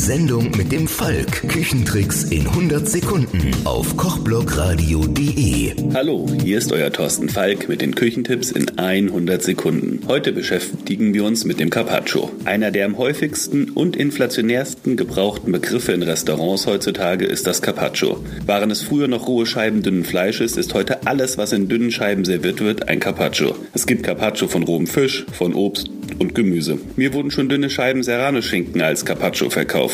Sendung mit dem Falk. Küchentricks in 100 Sekunden auf kochblogradio.de. Hallo, hier ist euer Thorsten Falk mit den Küchentipps in 100 Sekunden. Heute beschäftigen wir uns mit dem Carpaccio. Einer der am häufigsten und inflationärsten gebrauchten Begriffe in Restaurants heutzutage ist das Carpaccio. Waren es früher noch rohe Scheiben dünnen Fleisches, ist heute alles, was in dünnen Scheiben serviert wird, ein Carpaccio. Es gibt Carpaccio von rohem Fisch, von Obst und Gemüse. Mir wurden schon dünne Scheiben Serrano-Schinken als Carpaccio verkauft.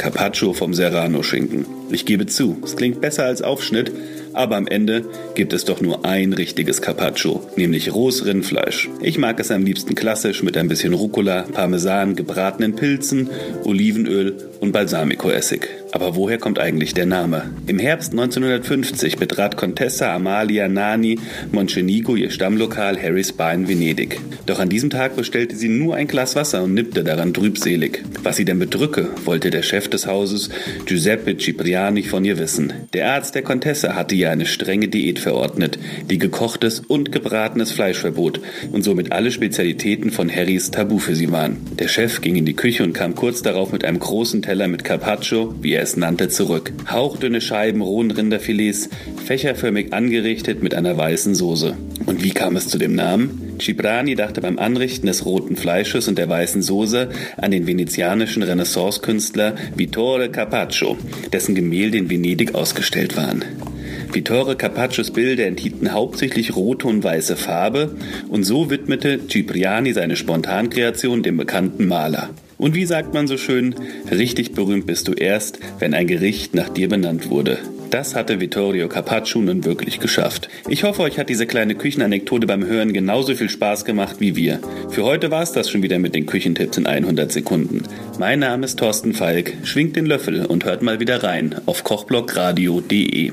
Carpaccio vom Serrano-Schinken. Ich gebe zu, es klingt besser als Aufschnitt, aber am Ende gibt es doch nur ein richtiges Carpaccio, nämlich rohes Rindfleisch. Ich mag es am liebsten klassisch mit ein bisschen Rucola, Parmesan, gebratenen Pilzen, Olivenöl und Balsamico-Essig. Aber woher kommt eigentlich der Name? Im Herbst 1950 betrat Contessa Amalia Nani Moncenigo ihr Stammlokal Harry's Bar in Venedig. Doch an diesem Tag bestellte sie nur ein Glas Wasser und nippte daran trübselig. Was sie denn bedrücke, wollte der Chef des Hauses, Giuseppe Cipriani, von ihr wissen. Der Arzt der Contessa hatte ihr eine strenge Diät verordnet, die gekochtes und gebratenes Fleisch verbot und somit alle Spezialitäten von Harrys tabu für sie waren. Der Chef ging in die Küche und kam kurz darauf mit einem großen Teller mit Carpaccio, wie er es nannte, zurück. Hauchdünne Scheiben rohen Rinderfilets, fächerförmig angerichtet mit einer weißen Soße. Und wie kam es zu dem Namen? Cipriani dachte beim Anrichten des roten Fleisches und der weißen Soße an den venezianischen Renaissance-Künstler Vittore Carpaccio, dessen Gemälde in Venedig ausgestellt waren. Vittore Carpaccios Bilder enthielten hauptsächlich rote und weiße Farbe und so widmete Cipriani seine Spontankreation dem bekannten Maler. Und wie sagt man so schön, richtig berühmt bist du erst, wenn ein Gericht nach dir benannt wurde. Das hatte Vittorio Carpaccio nun wirklich geschafft. Ich hoffe, euch hat diese kleine Küchenanekdote beim Hören genauso viel Spaß gemacht wie wir. Für heute war es das schon wieder mit den Küchentipps in 100 Sekunden. Mein Name ist Thorsten Falk, schwingt den Löffel und hört mal wieder rein auf kochblogradio.de.